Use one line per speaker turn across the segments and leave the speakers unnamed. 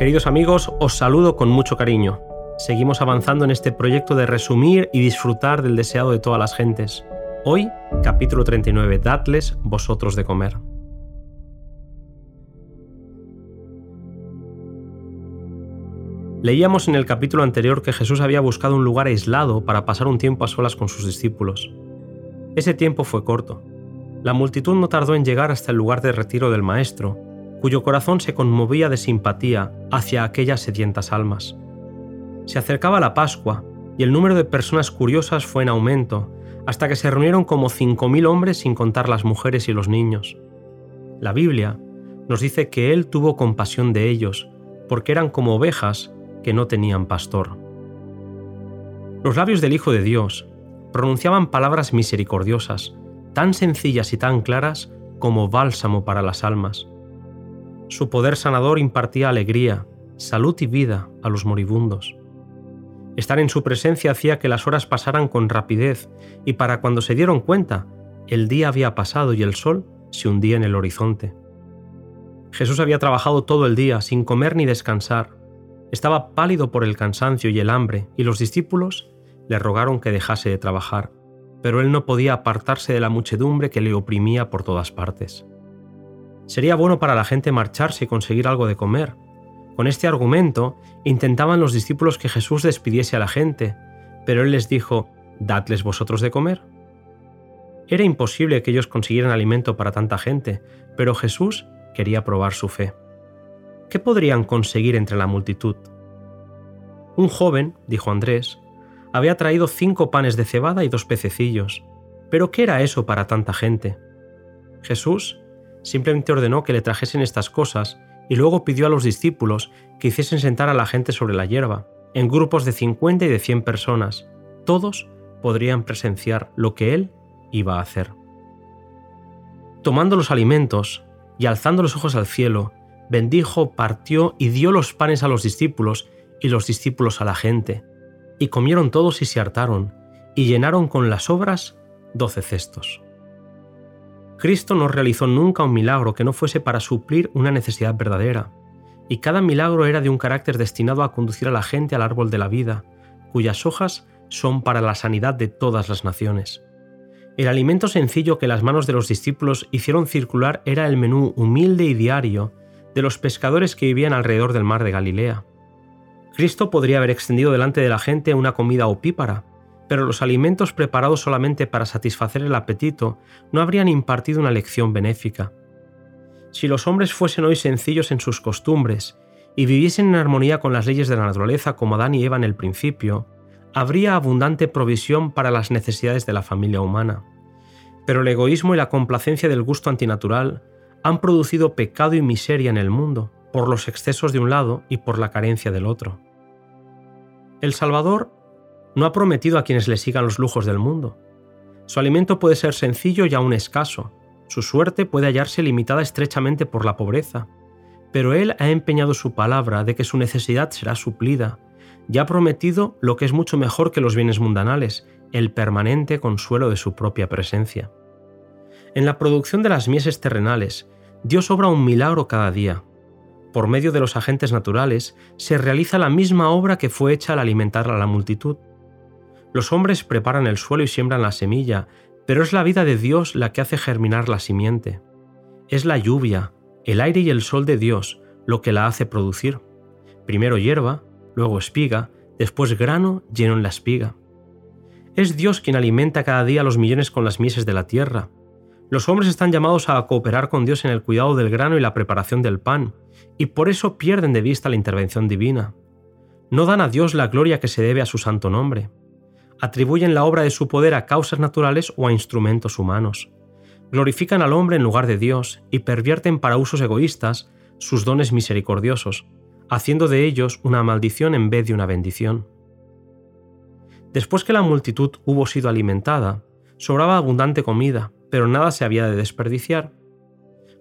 Queridos amigos, os saludo con mucho cariño. Seguimos avanzando en este proyecto de resumir y disfrutar del deseado de todas las gentes. Hoy, capítulo 39, Dadles vosotros de comer. Leíamos en el capítulo anterior que Jesús había buscado un lugar aislado para pasar un tiempo a solas con sus discípulos. Ese tiempo fue corto. La multitud no tardó en llegar hasta el lugar de retiro del Maestro, cuyo corazón se conmovía de simpatía hacia aquellas sedientas almas. Se acercaba la Pascua y el número de personas curiosas fue en aumento, hasta que se reunieron como 5.000 hombres sin contar las mujeres y los niños. La Biblia nos dice que Él tuvo compasión de ellos, porque eran como ovejas que no tenían pastor. Los labios del Hijo de Dios pronunciaban palabras misericordiosas, tan sencillas y tan claras como bálsamo para las almas. Su poder sanador impartía alegría, salud y vida a los moribundos. Estar en su presencia hacía que las horas pasaran con rapidez y para cuando se dieron cuenta, el día había pasado y el sol se hundía en el horizonte. Jesús había trabajado todo el día sin comer ni descansar. Estaba pálido por el cansancio y el hambre y los discípulos le rogaron que dejase de trabajar, pero él no podía apartarse de la muchedumbre que le oprimía por todas partes. Sería bueno para la gente marcharse y conseguir algo de comer. Con este argumento intentaban los discípulos que Jesús despidiese a la gente, pero él les dijo, Dadles vosotros de comer. Era imposible que ellos consiguieran alimento para tanta gente, pero Jesús quería probar su fe. ¿Qué podrían conseguir entre la multitud? Un joven, dijo Andrés, había traído cinco panes de cebada y dos pececillos. Pero ¿qué era eso para tanta gente? Jesús simplemente ordenó que le trajesen estas cosas y luego pidió a los discípulos que hiciesen sentar a la gente sobre la hierba, en grupos de 50 y de 100 personas. Todos podrían presenciar lo que él iba a hacer. Tomando los alimentos y alzando los ojos al cielo, bendijo, partió y dio los panes a los discípulos y los discípulos a la gente. Y comieron todos y se hartaron, y llenaron con las obras doce cestos. Cristo no realizó nunca un milagro que no fuese para suplir una necesidad verdadera, y cada milagro era de un carácter destinado a conducir a la gente al árbol de la vida, cuyas hojas son para la sanidad de todas las naciones. El alimento sencillo que las manos de los discípulos hicieron circular era el menú humilde y diario de los pescadores que vivían alrededor del mar de Galilea. Cristo podría haber extendido delante de la gente una comida opípara, pero los alimentos preparados solamente para satisfacer el apetito no habrían impartido una lección benéfica. Si los hombres fuesen hoy sencillos en sus costumbres y viviesen en armonía con las leyes de la naturaleza como Adán y Eva en el principio, habría abundante provisión para las necesidades de la familia humana. Pero el egoísmo y la complacencia del gusto antinatural han producido pecado y miseria en el mundo, por los excesos de un lado y por la carencia del otro. El Salvador no ha prometido a quienes le sigan los lujos del mundo. Su alimento puede ser sencillo y aún escaso. Su suerte puede hallarse limitada estrechamente por la pobreza. Pero Él ha empeñado su palabra de que su necesidad será suplida y ha prometido lo que es mucho mejor que los bienes mundanales, el permanente consuelo de su propia presencia. En la producción de las mieses terrenales, Dios obra un milagro cada día. Por medio de los agentes naturales, se realiza la misma obra que fue hecha al alimentar a la multitud. Los hombres preparan el suelo y siembran la semilla, pero es la vida de Dios la que hace germinar la simiente. Es la lluvia, el aire y el sol de Dios lo que la hace producir. Primero hierba, luego espiga, después grano lleno en la espiga. Es Dios quien alimenta cada día a los millones con las mieses de la tierra. Los hombres están llamados a cooperar con Dios en el cuidado del grano y la preparación del pan, y por eso pierden de vista la intervención divina. No dan a Dios la gloria que se debe a su santo nombre atribuyen la obra de su poder a causas naturales o a instrumentos humanos. Glorifican al hombre en lugar de Dios y pervierten para usos egoístas sus dones misericordiosos, haciendo de ellos una maldición en vez de una bendición. Después que la multitud hubo sido alimentada, sobraba abundante comida, pero nada se había de desperdiciar.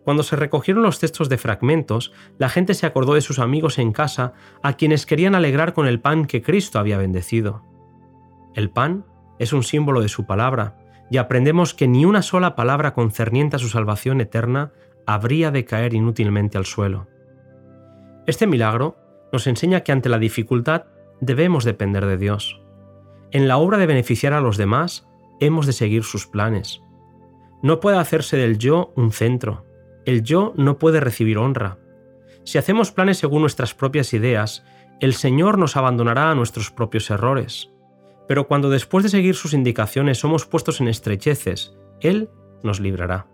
Cuando se recogieron los textos de fragmentos, la gente se acordó de sus amigos en casa a quienes querían alegrar con el pan que Cristo había bendecido. El pan es un símbolo de su palabra, y aprendemos que ni una sola palabra concerniente a su salvación eterna habría de caer inútilmente al suelo. Este milagro nos enseña que ante la dificultad debemos depender de Dios. En la obra de beneficiar a los demás, hemos de seguir sus planes. No puede hacerse del yo un centro. El yo no puede recibir honra. Si hacemos planes según nuestras propias ideas, el Señor nos abandonará a nuestros propios errores. Pero cuando después de seguir sus indicaciones somos puestos en estrecheces, Él nos librará.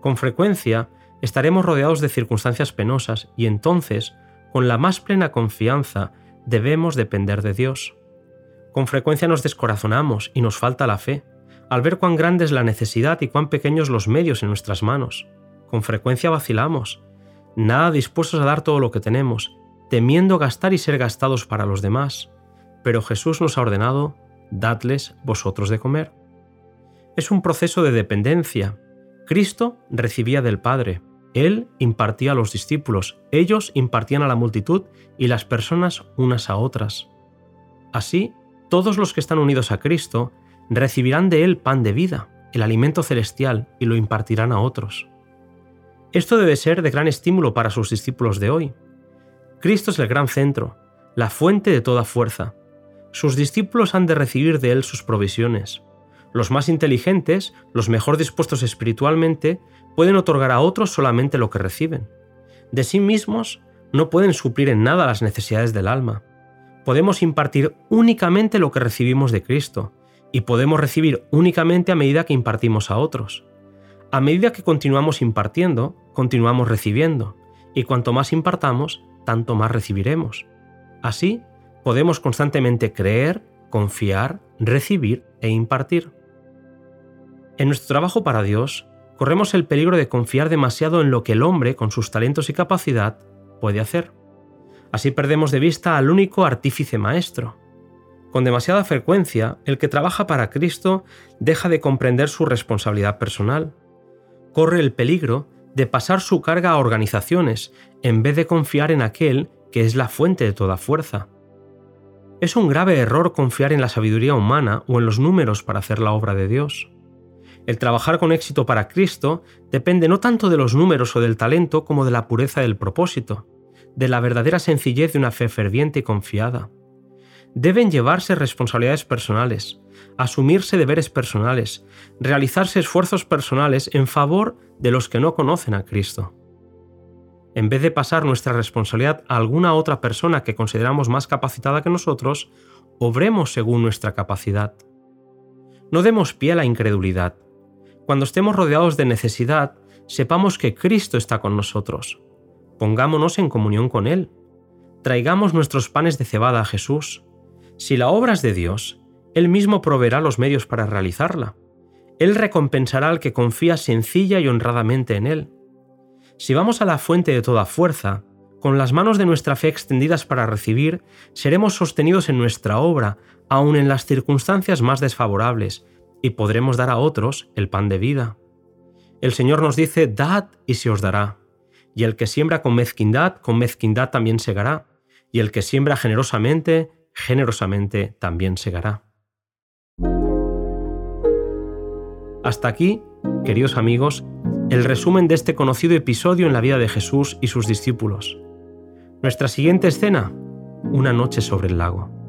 Con frecuencia estaremos rodeados de circunstancias penosas y entonces, con la más plena confianza, debemos depender de Dios. Con frecuencia nos descorazonamos y nos falta la fe, al ver cuán grande es la necesidad y cuán pequeños los medios en nuestras manos. Con frecuencia vacilamos, nada dispuestos a dar todo lo que tenemos, temiendo gastar y ser gastados para los demás. Pero Jesús nos ha ordenado, dadles vosotros de comer. Es un proceso de dependencia. Cristo recibía del Padre, Él impartía a los discípulos, ellos impartían a la multitud y las personas unas a otras. Así, todos los que están unidos a Cristo recibirán de Él pan de vida, el alimento celestial, y lo impartirán a otros. Esto debe ser de gran estímulo para sus discípulos de hoy. Cristo es el gran centro, la fuente de toda fuerza. Sus discípulos han de recibir de Él sus provisiones. Los más inteligentes, los mejor dispuestos espiritualmente, pueden otorgar a otros solamente lo que reciben. De sí mismos no pueden suplir en nada las necesidades del alma. Podemos impartir únicamente lo que recibimos de Cristo, y podemos recibir únicamente a medida que impartimos a otros. A medida que continuamos impartiendo, continuamos recibiendo, y cuanto más impartamos, tanto más recibiremos. Así, podemos constantemente creer, confiar, recibir e impartir. En nuestro trabajo para Dios, corremos el peligro de confiar demasiado en lo que el hombre, con sus talentos y capacidad, puede hacer. Así perdemos de vista al único artífice maestro. Con demasiada frecuencia, el que trabaja para Cristo deja de comprender su responsabilidad personal. Corre el peligro de pasar su carga a organizaciones en vez de confiar en aquel que es la fuente de toda fuerza. Es un grave error confiar en la sabiduría humana o en los números para hacer la obra de Dios. El trabajar con éxito para Cristo depende no tanto de los números o del talento como de la pureza del propósito, de la verdadera sencillez de una fe ferviente y confiada. Deben llevarse responsabilidades personales, asumirse deberes personales, realizarse esfuerzos personales en favor de los que no conocen a Cristo. En vez de pasar nuestra responsabilidad a alguna otra persona que consideramos más capacitada que nosotros, obremos según nuestra capacidad. No demos pie a la incredulidad. Cuando estemos rodeados de necesidad, sepamos que Cristo está con nosotros. Pongámonos en comunión con Él. Traigamos nuestros panes de cebada a Jesús. Si la obra es de Dios, Él mismo proveerá los medios para realizarla. Él recompensará al que confía sencilla y honradamente en Él. Si vamos a la fuente de toda fuerza, con las manos de nuestra fe extendidas para recibir, seremos sostenidos en nuestra obra, aun en las circunstancias más desfavorables, y podremos dar a otros el pan de vida. El Señor nos dice, dad y se os dará. Y el que siembra con mezquindad, con mezquindad también segará. Y el que siembra generosamente, generosamente también segará. Hasta aquí, queridos amigos, el resumen de este conocido episodio en la vida de Jesús y sus discípulos. Nuestra siguiente escena, una noche sobre el lago.